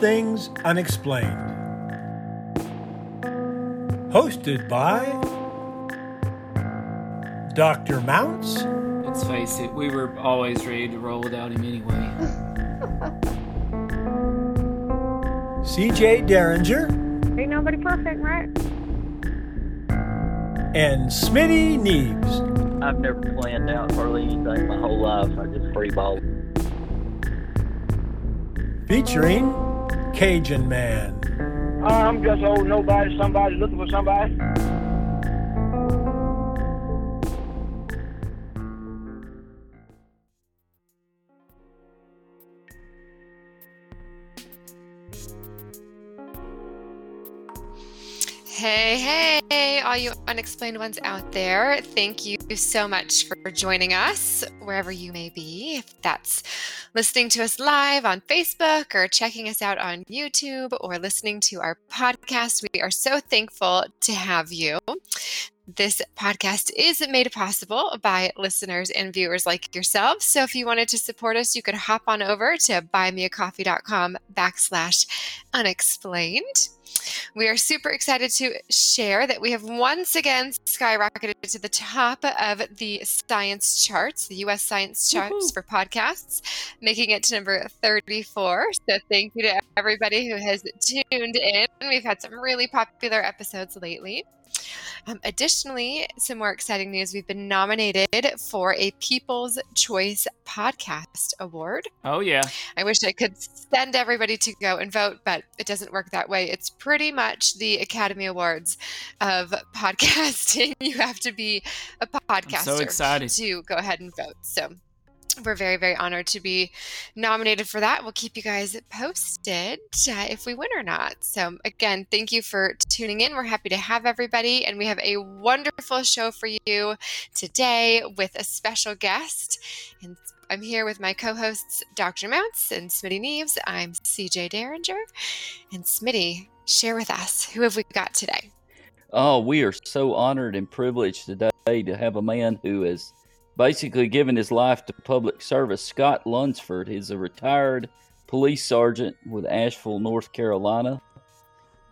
Things Unexplained. Hosted by Dr. Mounts. Let's face it, we were always ready to roll without him anyway. CJ Derringer. Ain't nobody perfect, right? And Smitty Neebs. I've never planned out hardly anything my whole life. I just free ball. Featuring Cajun Man. I'm just old nobody, somebody looking for somebody. You unexplained ones out there. Thank you so much for joining us wherever you may be. If that's listening to us live on Facebook or checking us out on YouTube or listening to our podcast, we are so thankful to have you. This podcast is made possible by listeners and viewers like yourselves. So if you wanted to support us, you could hop on over to buymeacoffee.com backslash unexplained. We are super excited to share that we have once again skyrocketed to the top of the science charts, the US science charts Woo-hoo. for podcasts, making it to number 34. So thank you to everybody who has tuned in. We've had some really popular episodes lately. Um, additionally, some more exciting news we've been nominated for a People's Choice Podcast Award. Oh yeah, I wish I could send everybody to go and vote, but it doesn't work that way. It's pretty much the Academy Awards of podcasting. You have to be a podcaster so excited. to go ahead and vote. So we're very, very honored to be nominated for that. We'll keep you guys posted uh, if we win or not. So, again, thank you for tuning in. We're happy to have everybody, and we have a wonderful show for you today with a special guest. And I'm here with my co hosts, Dr. Mounts and Smitty Neves. I'm CJ Derringer. And Smitty, share with us who have we got today? Oh, we are so honored and privileged today to have a man who is basically given his life to public service. Scott Lunsford is a retired police sergeant with Asheville, North Carolina.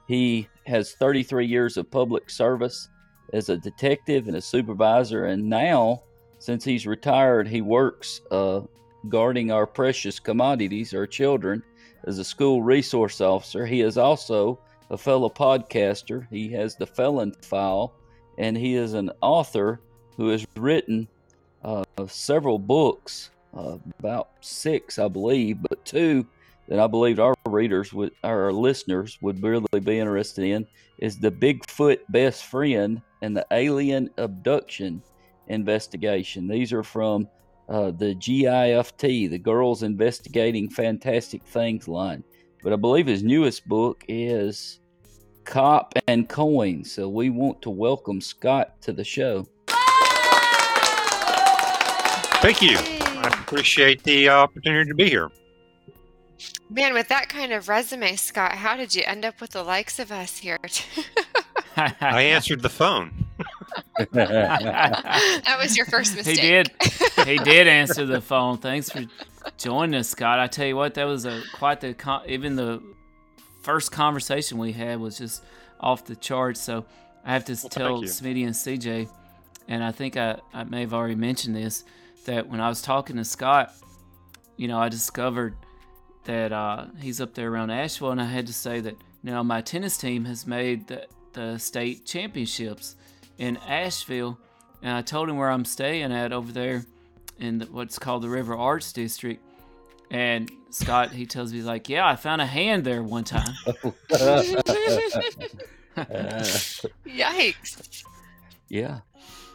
He has 33 years of public service as a detective and a supervisor, and now, since he's retired, he works uh, guarding our precious commodities, our children, as a school resource officer. He is also a fellow podcaster. He has the Felon File, and he is an author who has written uh, several books, uh, about six, I believe, but two that I believe our readers would, our listeners would really be interested in is the Bigfoot Best Friend and the Alien Abduction Investigation. These are from uh, the GIFT, the Girls Investigating Fantastic Things line. But I believe his newest book is Cop and Coin. So we want to welcome Scott to the show. Thank you. I appreciate the uh, opportunity to be here. Man, with that kind of resume, Scott, how did you end up with the likes of us here? I answered the phone. that was your first mistake. he mistake. did. He did answer the phone. Thanks for joining us, Scott. I tell you what, that was a quite the con- even the first conversation we had was just off the charts. So I have to thank tell. Smitty and CJ, and I think I, I may have already mentioned this that when I was talking to Scott, you know, I discovered that uh, he's up there around Asheville, and I had to say that now my tennis team has made the, the state championships in Asheville, and I told him where I'm staying at over there in the, what's called the River Arts District. And Scott, he tells me like, "Yeah, I found a hand there one time." Yikes. Yeah.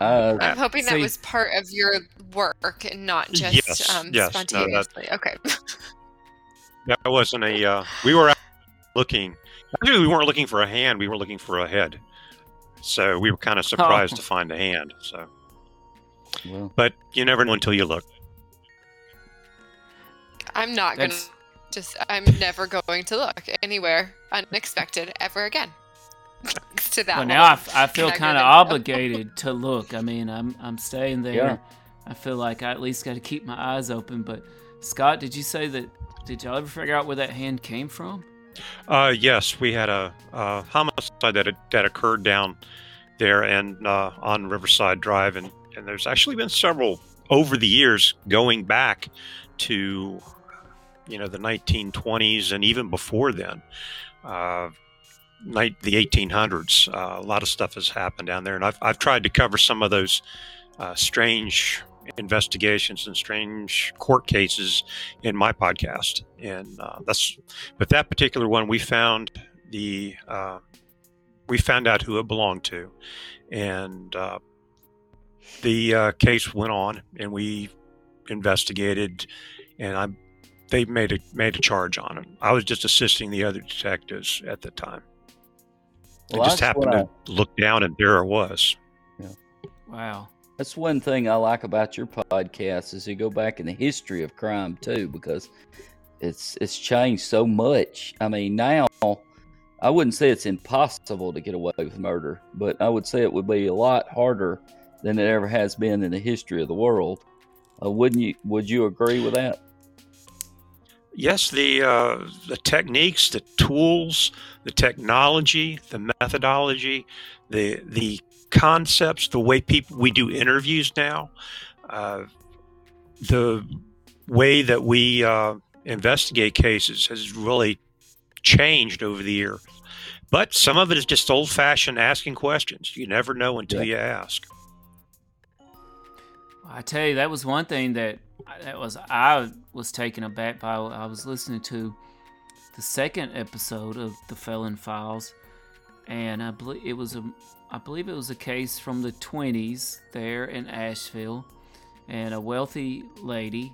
Uh, I'm hoping that See- was part of your work and not just Yes, um, yes, no, that- spontaneously. okay. That wasn't a. Uh, we were looking. Actually, we weren't looking for a hand. We were looking for a head. So we were kind of surprised Oh. to find a hand. So, well, but you never know until you look. I'm not going to That's just, I'm never going to look anywhere unexpected ever again. to that well, now I, one. feel kind of obligated to look. I mean, I'm I'm staying there. Yeah. I feel like I at least got to keep my eyes open. But Scott, did you say that? Did y'all ever figure out where that hand came from? Uh, yes, we had a, a homicide that that occurred down there and uh, on Riverside Drive, and, and there's actually been several over the years going back to you know the 1920s and even before then. Uh, night the 1800s. Uh, a lot of stuff has happened down there, and I've I've tried to cover some of those uh, strange investigations and strange court cases in my podcast. And uh, that's, but that particular one, we found the, uh, we found out who it belonged to, and uh, the uh, case went on, and we investigated, and I, they made a made a charge on it. I was just assisting the other detectives at the time. Well, I just happened what to look down, and there it was. Wow. That's one thing I like about your podcast is you go back in the history of crime too, because it's it's changed so much. I mean, now I wouldn't say it's impossible to get away with murder, but I would say it would be a lot harder than it ever has been in the history of the world. Uh, wouldn't you? Would you agree with that? Yes, the uh, the techniques, the tools, the technology, the methodology, the the concepts, the way people we do interviews now, uh, the way that we uh, investigate cases has really changed over the years. But some of it is just old fashioned asking questions. You never know until you ask. I tell you, that was one thing that that was I was taken aback by. I was listening to the second episode of the Felon Files, and I believe it was a I believe it was a case from the 20s there in Asheville, and a wealthy lady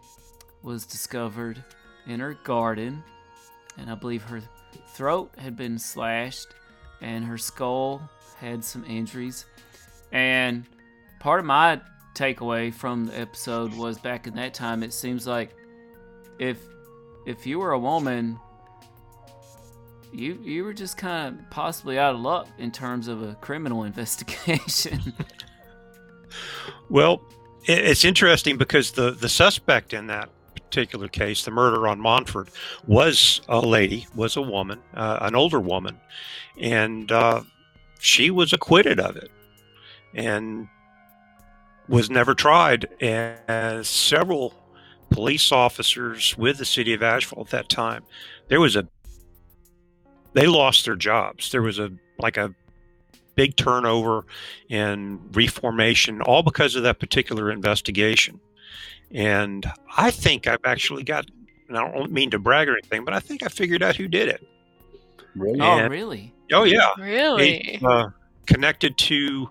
was discovered in her garden, and I believe her throat had been slashed, and her skull had some injuries, and part of my takeaway from the episode was back in that time it seems like if if you were a woman you you were just kind of possibly out of luck in terms of a criminal investigation. Well, it's interesting because the, the suspect in that particular case, the murder on Montford, was a lady, was a woman, uh, an older woman, and uh, she was acquitted of it. And was never tried. And several police officers with the city of Asheville at that time, there was a they lost their jobs. There was a like a big turnover and reformation, all because of that particular investigation. And I think I've actually got, and I don't mean to brag or anything, but I think I figured out who did it. Really? oh really Oh, yeah. Really? It, uh, connected to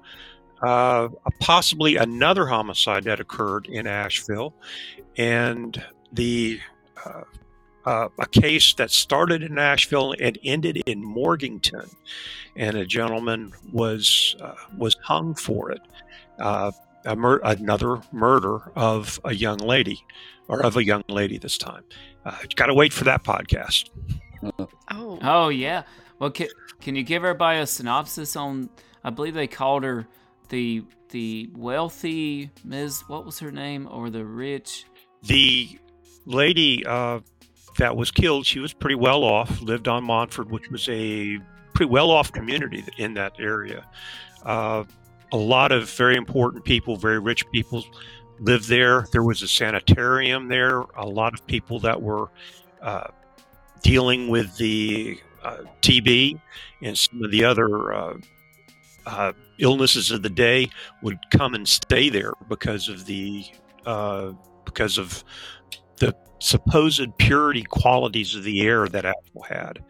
uh, possibly another homicide that occurred in Asheville. And the. Uh, uh, a case that started in Asheville and ended in Morganton, and a gentleman was uh, was hung for it. Uh, a mur- another murder of a young lady, or of a young lady this time. Uh, Got to wait for that podcast. Oh. oh yeah well can, can you give everybody a synopsis on i believe they called her the the wealthy ms what was her name or the rich The lady uh, that was killed, she was pretty well off, lived on Montford, which was a pretty well off community in that area. Uh, a lot of very important people, very rich people lived there. There was a sanitarium there, a lot of people that were uh, dealing with the uh, TB and some of the other uh, illnesses of the day would come and stay there because of the uh, because of the supposed purity qualities of the air that Apple had,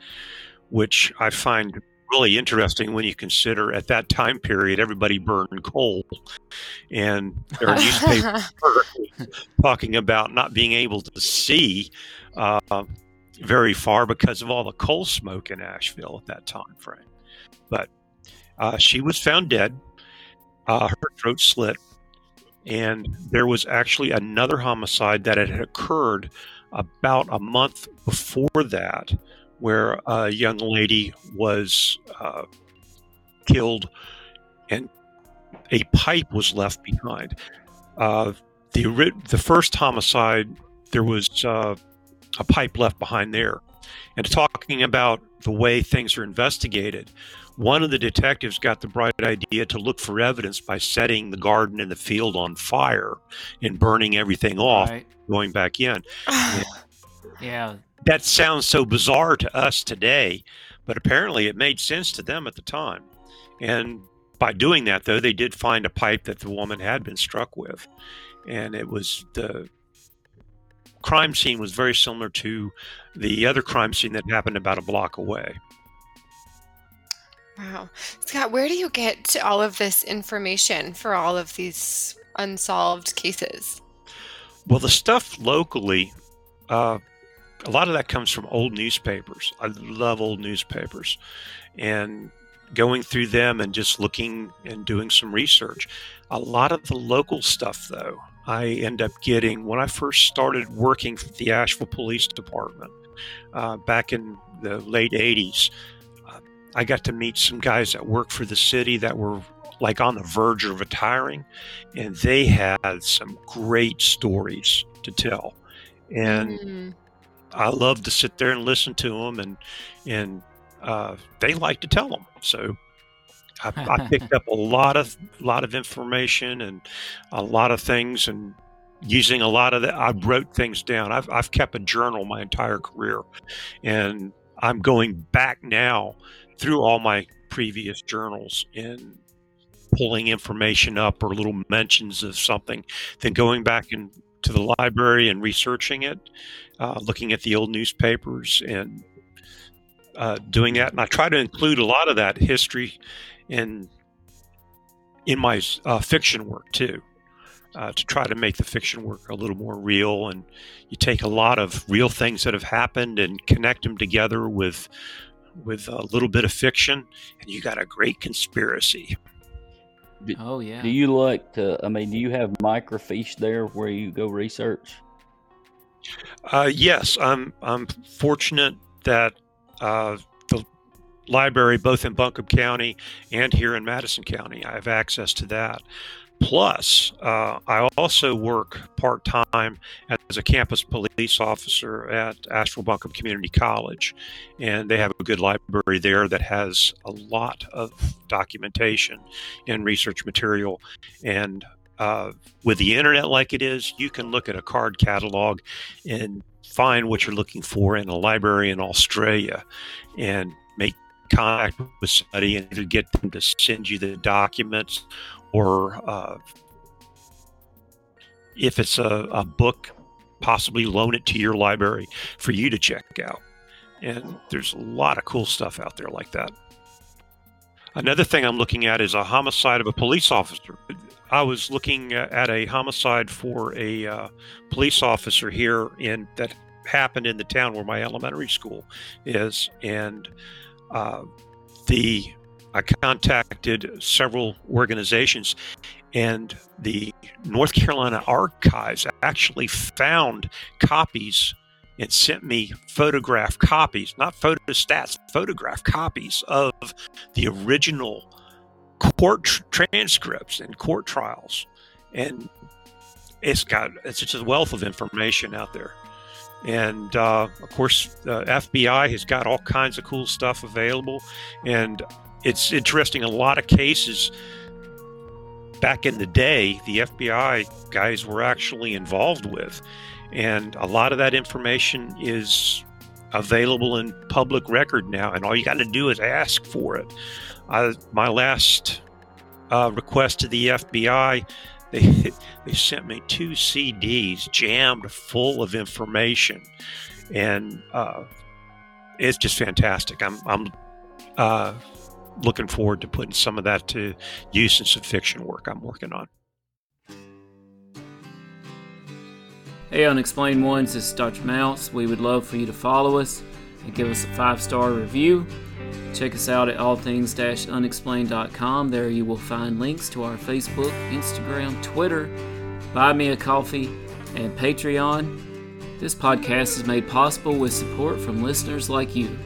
which I find really interesting when you consider at that time period everybody burned coal, and there are newspapers talking about not being able to see uh, very far because of all the coal smoke in Asheville at that time frame. But uh, she was found dead, uh, her throat slit, and there was actually another homicide that had occurred about a month before that, where a young lady was uh, killed and a pipe was left behind. Uh, the the first homicide, there was uh, a pipe left behind there. And talking about the way things are investigated, one of the detectives got the bright idea to look for evidence by setting the garden and the field on fire and burning everything off, Right. going back in. Yeah. That sounds so bizarre to us today, but apparently it made sense to them at the time. And by doing that, though, they did find a pipe that the woman had been struck with. And it was the crime scene was very similar to the other crime scene that happened about a block away. Wow. Scott, where do you get all of this information for all of these unsolved cases? Well, the stuff locally, uh, a lot of that comes from old newspapers. I love old newspapers. And going through them and just looking and doing some research. A lot of the local stuff, though, I end up getting when I first started working for the Asheville Police Department uh, back in the late 80s. I got to meet some guys that worked for the city that were like on the verge of retiring, and they had some great stories to tell. And Mm. I love to sit there and listen to them, and and uh, they like to tell them. So I, I picked up a lot of lot of information and a lot of things, and using a lot of that, I wrote things down. I've I've kept a journal my entire career, and I'm going back now through all my previous journals and pulling information up or little mentions of something, then going back and to the library and researching it, uh, looking at the old newspapers and uh, doing that. And I try to include a lot of that history in in my uh, fiction work too, uh, to try to make the fiction work a little more real. And you take a lot of real things that have happened and connect them together with with a little bit of fiction, and you got a great conspiracy. Oh yeah. Do you like to? I mean, do you have microfiche there where you go research? Uh, yes, I'm. I'm fortunate that uh, the library, both in Buncombe County and here in Madison County, I have access to that. Plus, uh, I also work part time as a campus police officer at Asheville Buncombe Community College, and they have a good library there that has a lot of documentation and research material. And uh, with the internet like it is, you can look at a card catalog and find what you're looking for in a library in Australia and contact with somebody and either get them to send you the documents or uh, if it's a, a book, possibly loan it to your library for you to check out. And there's a lot of cool stuff out there like that. Another thing I'm looking at is a homicide of a police officer. I was looking at a homicide for a uh, police officer here in that happened in the town where my elementary school is, and uh, the I contacted several organizations, and the North Carolina Archives actually found copies and sent me photograph copies, not photostats, photograph copies of the original court tr- transcripts and court trials. And it's got it's just a wealth of information out there. And uh, of course, the FBI has got all kinds of cool stuff available. And it's interesting, a lot of cases back in the day, the FBI guys were actually involved with. And a lot of that information is available in public record now. And all you got to do is ask for it. Uh, my last uh, request to the FBI, they, they sent me two CDs jammed full of information. And uh, it's just fantastic. I'm, I'm uh, looking forward to putting some of that to use in some fiction work I'm working on. Hey, Unexplained Ones, this is Dr. Mounts. We would love for you to follow us and give us a five star review. Check us out at allthings unexplained.com. There you will find links to our Facebook, Instagram, Twitter, Buy Me a Coffee, and Patreon. This podcast is made possible with support from listeners like you.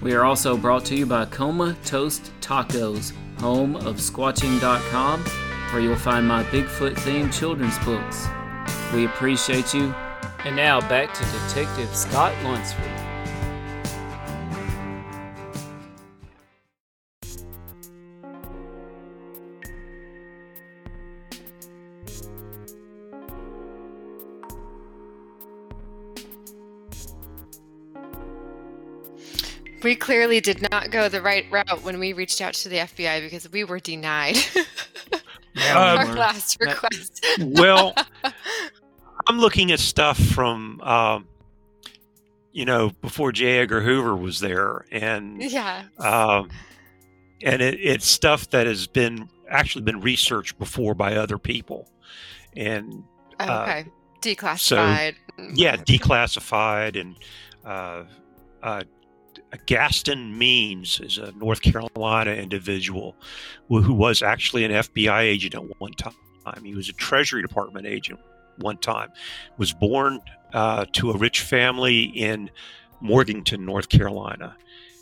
We are also brought to you by Coma Toast Tacos, home of Squatching.com, where you'll find my Bigfoot themed children's books. We appreciate you. And now back to Detective Scott Lunsford. We clearly did not go the right route when we reached out to the FBI because we were denied Yeah, our were. last request. Well, I'm looking at stuff from, um, you know, before J. Edgar Hoover was there, and yeah. um, and it, it's stuff that has been actually been researched before by other people, and Oh, okay. Declassified. yeah, declassified, and uh, uh, Gaston Means is a North Carolina individual who, who was actually an FBI agent at one time. He was a Treasury Department agent one time. Was born uh, to a rich family in Morganton, North Carolina,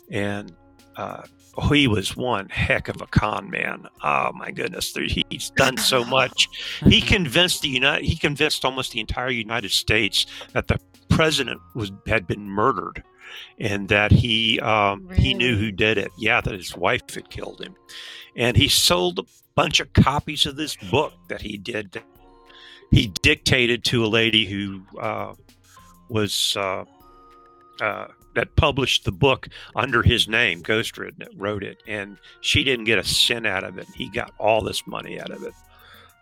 and uh, he was one heck of a con man. Oh my goodness, he's done so much. he convinced the United. He convinced almost the entire United States that the president was had been murdered, and that he um, he knew who did it. Yeah, that his wife had killed him, and he sold a bunch of copies of this book that he did. He dictated to a lady who uh, was. Uh, uh, that published the book under his name, Ghost written it, wrote it, and she didn't get a cent out of it. He got all this money out of it.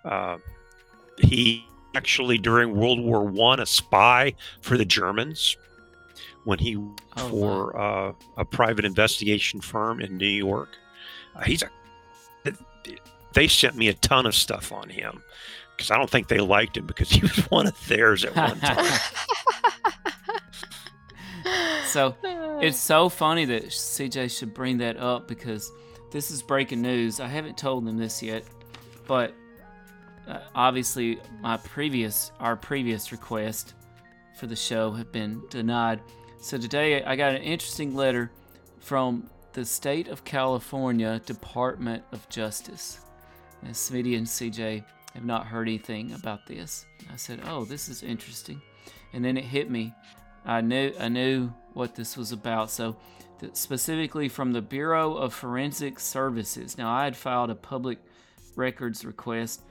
Uh, he actually, during World War One, a spy for the Germans when he Oh, for uh, a private investigation firm in New York. Uh, he's a. They sent me a ton of stuff on him because I don't think they liked him because he was one of theirs at one time. So it's so funny that CJ should bring that up because this is breaking news. I haven't told them this yet, but uh, obviously my previous our previous request for the show have been denied. So today I got an interesting letter from the state of California Department of Justice. And Smitty and CJ have not heard anything about this. I said, "Oh, this is interesting," and then it hit me. I knew I knew what this was about. So, specifically from the Bureau of Forensic Services. Now, I had filed a public records request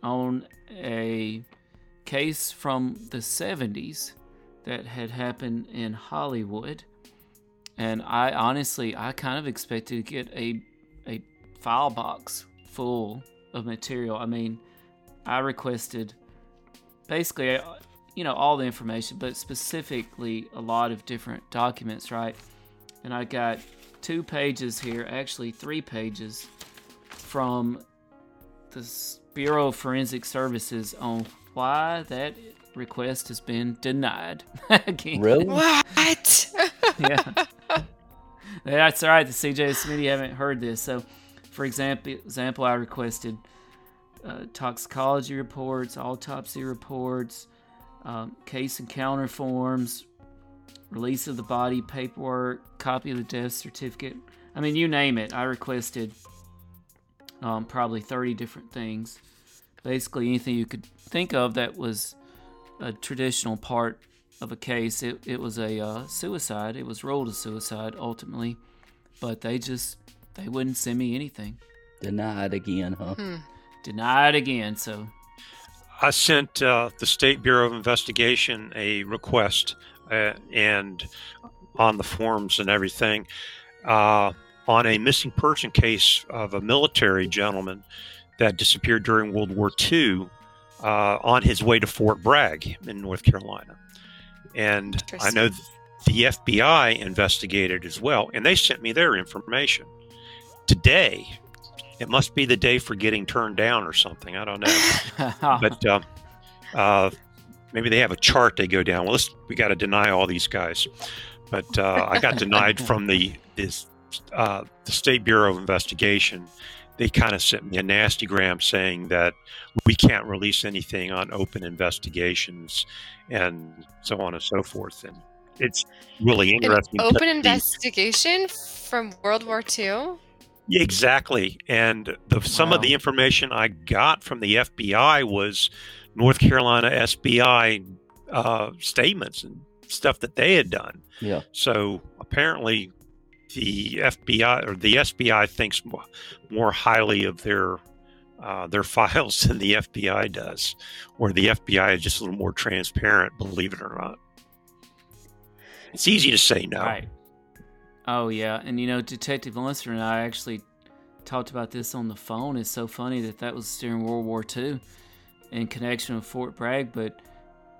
on a case from the 70s that had happened in Hollywood, and I honestly I kind of expected to get a a file box full of material. I mean, I requested basically uh, you know all the information but specifically a lot of different documents right and i got two pages here actually three pages from the bureau of forensic services on why that request has been denied Really? What? yeah. That's all right. The CJ and Smitty haven't heard this. So, for example, example, I requested uh, toxicology reports, autopsy reports, um, case encounter forms, release of the body paperwork, copy of the death certificate. I mean, you name it. I requested um, probably 30 different things. Basically, anything you could think of that was a traditional part of a case. It, it was a uh, suicide. It was ruled a suicide ultimately, but they just they wouldn't send me anything. Denied again, huh? Hmm. Denied again. So I sent uh, the State Bureau of Investigation a request uh, and on the forms and everything uh, on a missing person case of a military gentleman that disappeared during World War II uh, on his way to Fort Bragg in North Carolina. And I know the FBI investigated as well, and they sent me their information. Today, it must be the day for getting turned down or something. I don't know but uh, uh, maybe they have a chart they go down. Well, let's, we got to deny all these guys. But uh, I got denied from the this, uh, the State Bureau of Investigation. They kind of sent me a nasty gram saying that we can't release anything on open investigations and so on and so forth. And it's really interesting. to open investigation from World War II? Yeah, Exactly. And the, some of the information I got from the FBI was North Carolina SBI uh, statements and stuff that they had done. Yeah. So apparently, the FBI or the SBI thinks mo- more highly of their uh, their files than the FBI does, or the FBI is just a little more transparent. Believe it or not, it's easy to say no. right. Oh yeah, and you know, Detective Lunsford and I actually talked about this on the phone. It's so funny that that was during World War II, in connection with Fort Bragg. But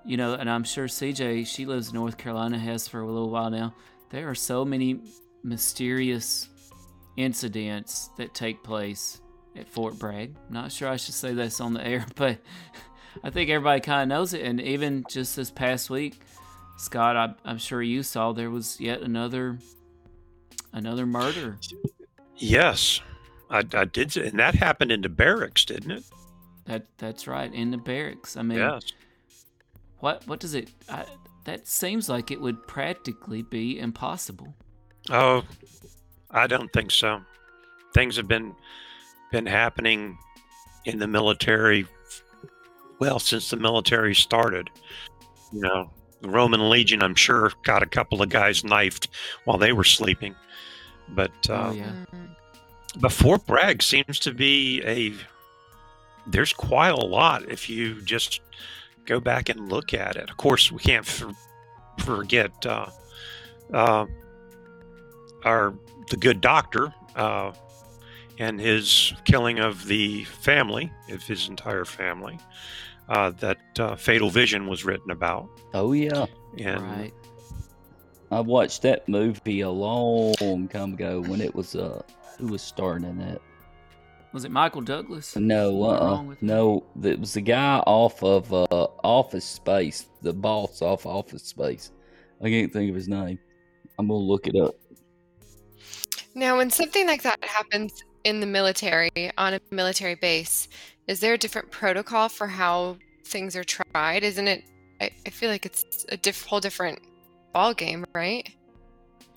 you know, and I'm sure CJ, she lives in North Carolina, has for a little while now. There are so many mysterious incidents that take place at Fort Bragg. Not sure I should say this on the air, but I think everybody kind of knows it. And even just this past week, Scott, I, I'm sure you saw there was yet another another murder. Yes, I, I did, and that happened in the barracks, didn't it? That that's right in the barracks. I mean, Yes. what what does it? I, that seems like it would practically be impossible. Oh, I don't think so. Things have been been happening in the military, well, since the military started. You know, the Roman Legion, I'm sure, got a couple of guys knifed while they were sleeping. But uh, oh yeah, Mm. but Fort Bragg seems to be a there's quite a lot if you just go back and look at it. Of course, we can't for, forget uh, uh, our the good doctor uh, and his killing of the family, of his entire family. Uh, that uh, Fatal Vision was written about, Oh yeah, and right. I watched that movie a long time ago when it was uh who was starring in that. Was it Michael Douglas? No, uh, wrong with that? no, it was the guy off of uh, Office Space, the boss off Office Space. I can't think of his name. I'm gonna look it up. Now, when something like that happens in the military, on a military base, is there a different protocol for how things are tried? Isn't it? I, I feel like it's a diff- whole different ball game, right?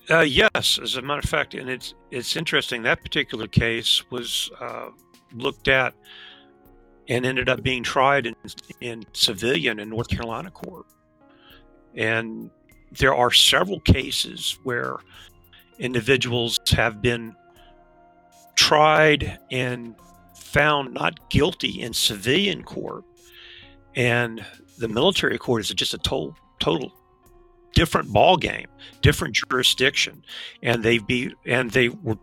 Uh, yes, as a matter of fact, and it's it's interesting. That particular case was uh, looked at and ended up being tried in in civilian in North Carolina court. And there are several cases where individuals have been tried and found not guilty in civilian court, and the military court is just a total total different ball game different jurisdiction. And they be and they were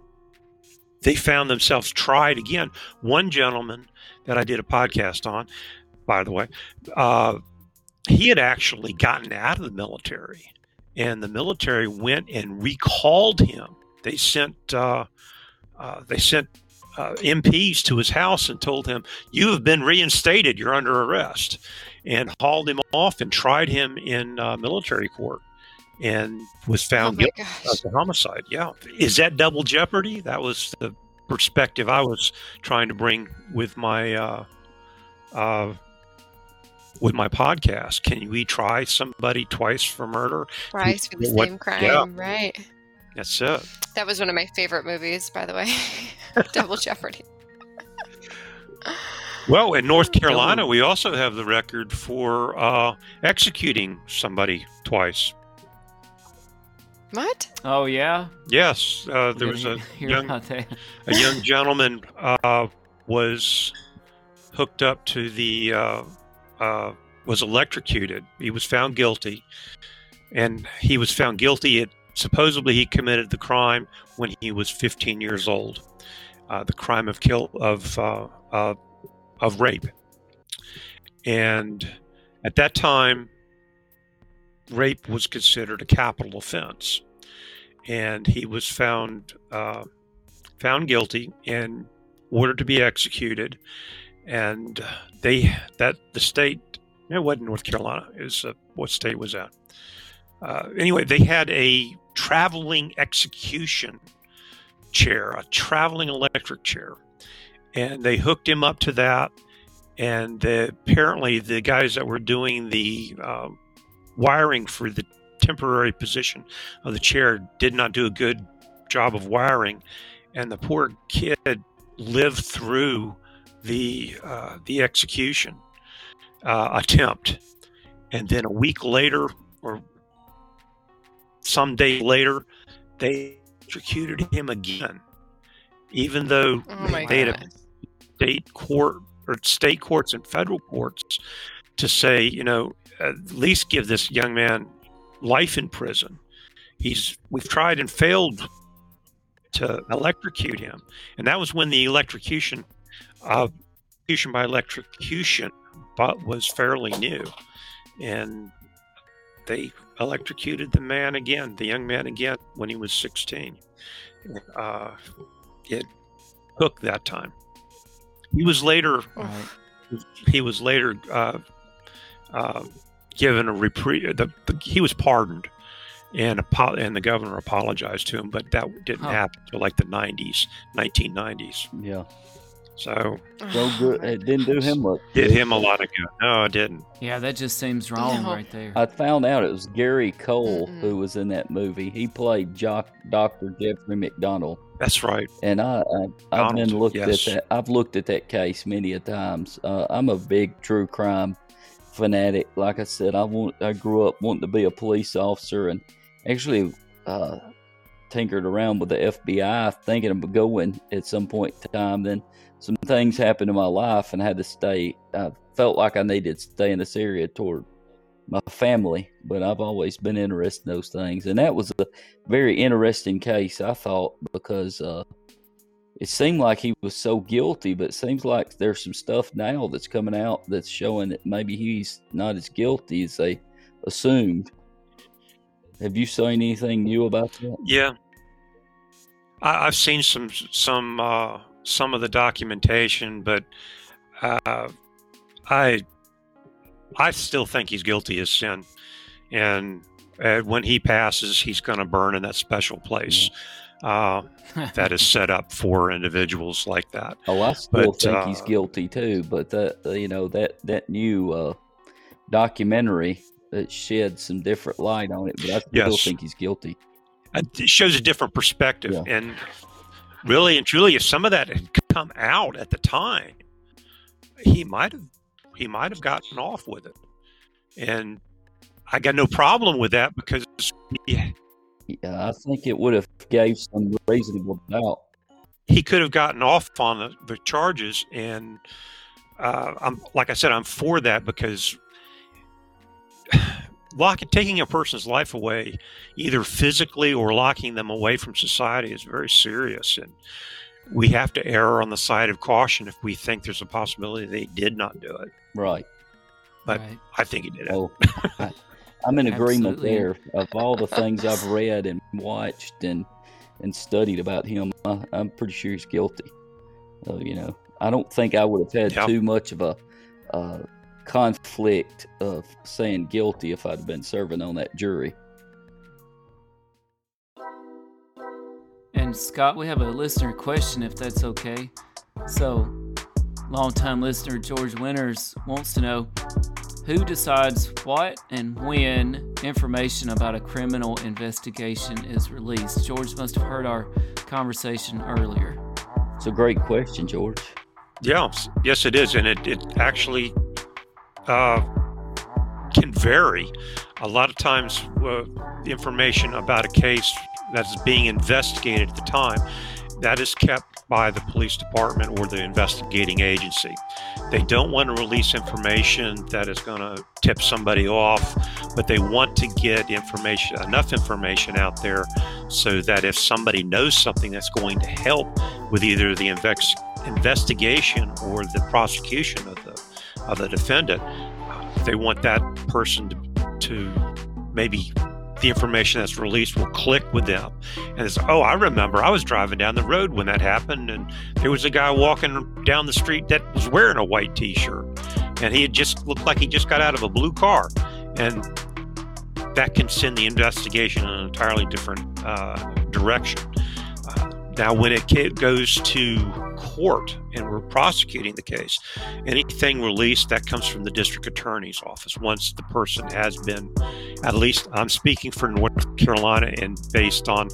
they found themselves tried again. One gentleman that i did a podcast on by the way uh, he had actually gotten out of the military and the military went and recalled him they sent uh, uh, they sent uh, MPs to his house and told him, "You have been reinstated. You're under arrest," and hauled him off and tried him in uh, military court, and was Oh found my guilty of the homicide. Yeah, is that double jeopardy? That was the perspective I was trying to bring with my uh, uh, with my podcast. Can we try somebody twice for murder? Twice for the What- same crime, yeah. right? That's it. That was one of my favorite movies, by the way. Double Jeopardy. Well, in North Carolina, we also have the record for uh, executing somebody twice. What? Oh yeah. Yes, uh, there was a young a young gentleman uh, was hooked up to the uh, was electrocuted. He was found guilty, and he was found guilty. It, supposedly he committed the crime when he was 15 years old, uh, the crime of kill of uh, uh, of rape. And at that time, rape was considered a capital offense, and he was found. Uh, found guilty and ordered to be executed. And they that the state it wasn't North Carolina. Was uh, what state was that? Uh, anyway, they had a traveling execution chair, a traveling electric chair, and they hooked him up to that. And the, apparently, the guys that were doing the uh, wiring for the temporary position of the chair did not do a good job of wiring, and the poor kid lived through the uh, the execution uh, attempt, and then a week later, or some day later, they executed him again, even though Oh they had a state court or state courts and federal courts to say, you know, at least give this young man life in prison. he's we've tried and failed to electrocute him, and that was when the electrocution, uh, electrocution by electrocution, but was fairly new, and they electrocuted the man again, the young man again, when he was 16. Uh, it took that time. He was later. Right. He was later uh, uh, given a reprieve. The, the, he was pardoned, and apo- and the governor apologized to him, but that didn't Huh. happen until like the 90s, 1990s. Yeah. So So good. It didn't do him much. did him a lot of good. No, it didn't. Yeah, that just seems wrong No. right there. I found out it was Gary Cole Mm-mm. who was in that movie. He played Jock, Dr. Jeffrey MacDonald. That's right. And I, I I've been Donald, looked yes. at that. I've looked at that case many a times. Uh, I'm a big true crime fanatic. Like I said, I want. I grew up wanting to be a police officer, and actually uh, tinkered around with the FBI, thinking of going at some point in time. Then some things happened in my life, and I had to stay. I felt like I needed to stay in this area toward my family, but I've always been interested in those things, and that was a very interesting case. I thought because uh, it seemed like he was so guilty, but it seems like there's some stuff now that's coming out that's showing that maybe he's not as guilty as they assumed. Have you seen anything new about that? Yeah, I, I've seen some some uh, some of the documentation, but uh, I I still think he's guilty as sin, and uh, when he passes, he's going to burn in that special place uh, that is set up for individuals like that. Oh, I still But, think he's uh, guilty too. But that uh, you know that that new uh, documentary that shed some different light on it. But I still Yes. think he's guilty. it shows a different perspective Yeah. and really and truly if some of that had come out at the time he might have he might have gotten off with it and i got no problem with that because he, Yeah, I think it would have gave some reasonable doubt. he could have gotten off on the, the charges and uh, i'm like i said i'm for that because locking taking a person's life away either physically or locking them away from society is very serious and we have to err on the side of caution if we think there's a possibility they did not do it Right. but- right. i think he did it Oh, I, I'm in agreement there. Of all the things I've read and watched and and studied about him, I, I'm pretty sure he's guilty. So, you know, I don't think I would have had Yeah. too much of a uh, conflict of saying guilty if I'd been serving on that jury. And Scott, we have a listener question if that's okay. So, longtime listener George Winters wants to know who decides what and when information about a criminal investigation is released. George must have heard our conversation earlier. It's a great question, George. Yeah, yes, it is, and it it actually uh, can vary. A lot of times, uh, information about a case that's being investigated at the time that is kept by the police department or the investigating agency. They don't want to release information that is going to tip somebody off, but they want to get information enough information out there so that if somebody knows something that's going to help with either the investigation or the prosecution of of the defendant, they want that person to, to maybe the information that's released will click with them. And it's, oh, I remember I was driving down the road when that happened, and there was a guy walking down the street that was wearing a white T-shirt, and he had just looked like he just got out of a blue car, and that can send the investigation in an entirely different uh, direction. Uh, now, when it goes to court and we're prosecuting the case, anything released that comes from the district attorney's office once the person has been, at least I'm speaking for North Carolina and based on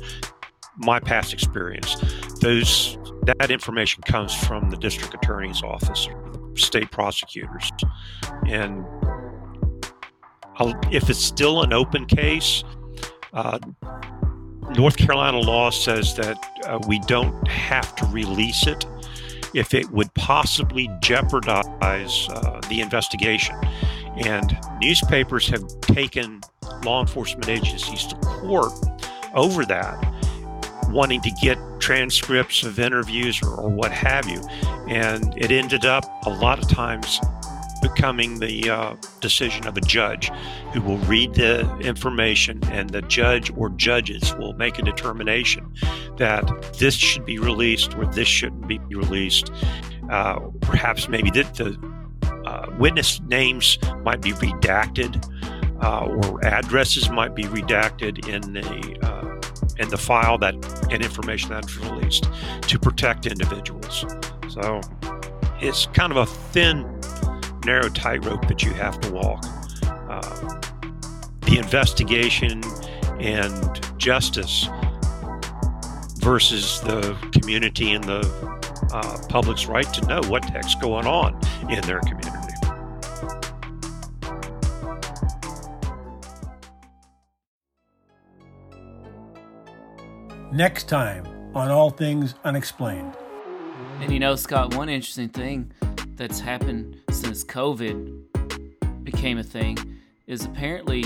my past experience, those that information comes from the district attorney's office or the state prosecutors, and I'll, if it's still an open case. Uh, North Carolina law says that uh, we don't have to release it if it would possibly jeopardize uh, the investigation. And newspapers have taken law enforcement agencies to court over that, wanting to get transcripts of interviews or, or what have you. And it ended up a lot of times becoming the uh, decision of a judge who will read the information and the judge or judges will make a determination that this should be released or this shouldn't be released. Uh, perhaps maybe that the uh, witness names might be redacted uh, or addresses might be redacted in the uh, in the file that and information that's released to protect individuals. So it's kind of a thin, narrow tightrope that you have to walk. Uh, the investigation and justice versus the community and the uh, public's right to know what the heck's going on in their community. Next time on All Things Unexplained. And you know, Scott, one interesting thing that's happened since COVID became a thing is apparently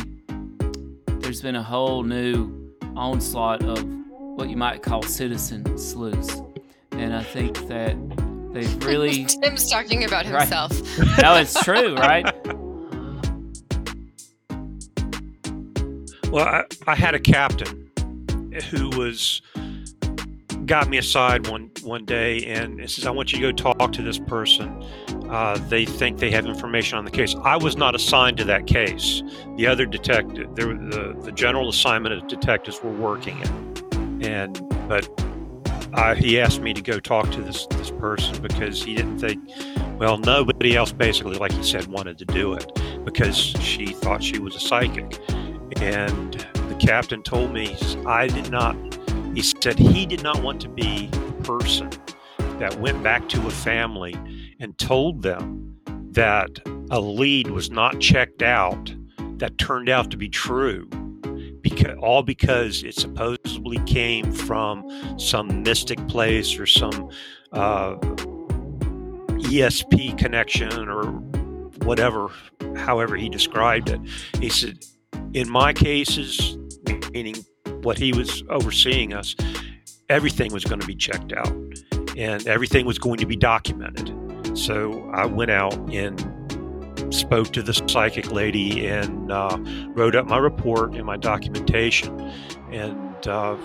there's been a whole new onslaught of what you might call citizen sleuths. And I think that they've really. Tim's talking about Right. himself. no, it's true, right? Well, I, I had a captain who was got me aside one one day and says, "I want you to go talk to this person. Uh, they think they have information on the case." I was not assigned to that case. The other detective, there, the the general assignment of detectives were working it, and but uh, he asked me to go talk to this this person because he didn't think. Well, nobody else basically, like he said, wanted to do it because she thought she was a psychic. And the captain told me, I did not, he said he did not want to be the person that went back to a family and told them that a lead was not checked out that turned out to be true. Because, all because it supposedly came from some mystic place or some uh, ESP connection or whatever, however he described it. He said, in my cases, meaning what he was overseeing us, everything was going to be checked out and everything was going to be documented. So I went out and spoke to the psychic lady and uh, wrote up my report and my documentation, and uh,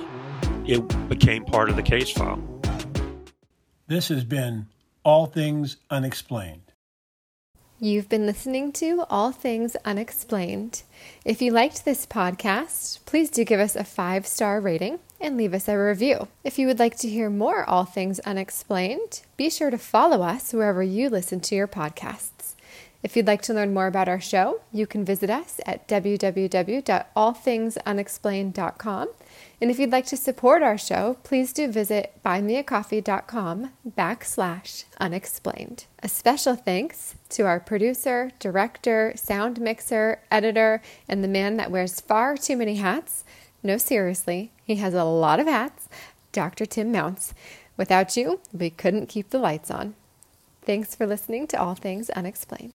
it became part of the case file. This has been All Things Unexplained. You've been listening to All Things Unexplained. If you liked this podcast, please do give us a five star rating and leave us a review. If you would like to hear more All Things Unexplained, be sure to follow us wherever you listen to your podcasts. If you'd like to learn more about our show, you can visit us at www.allthingsunexplained.com. And if you'd like to support our show, please do visit buymeacoffee.com backslash unexplained. A special thanks to our producer, director, sound mixer, editor, and the man that wears far too many hats. No, seriously, he has a lot of hats, Dr. Tim Mounts. Without you, we couldn't keep the lights on. Thanks for listening to All Things Unexplained.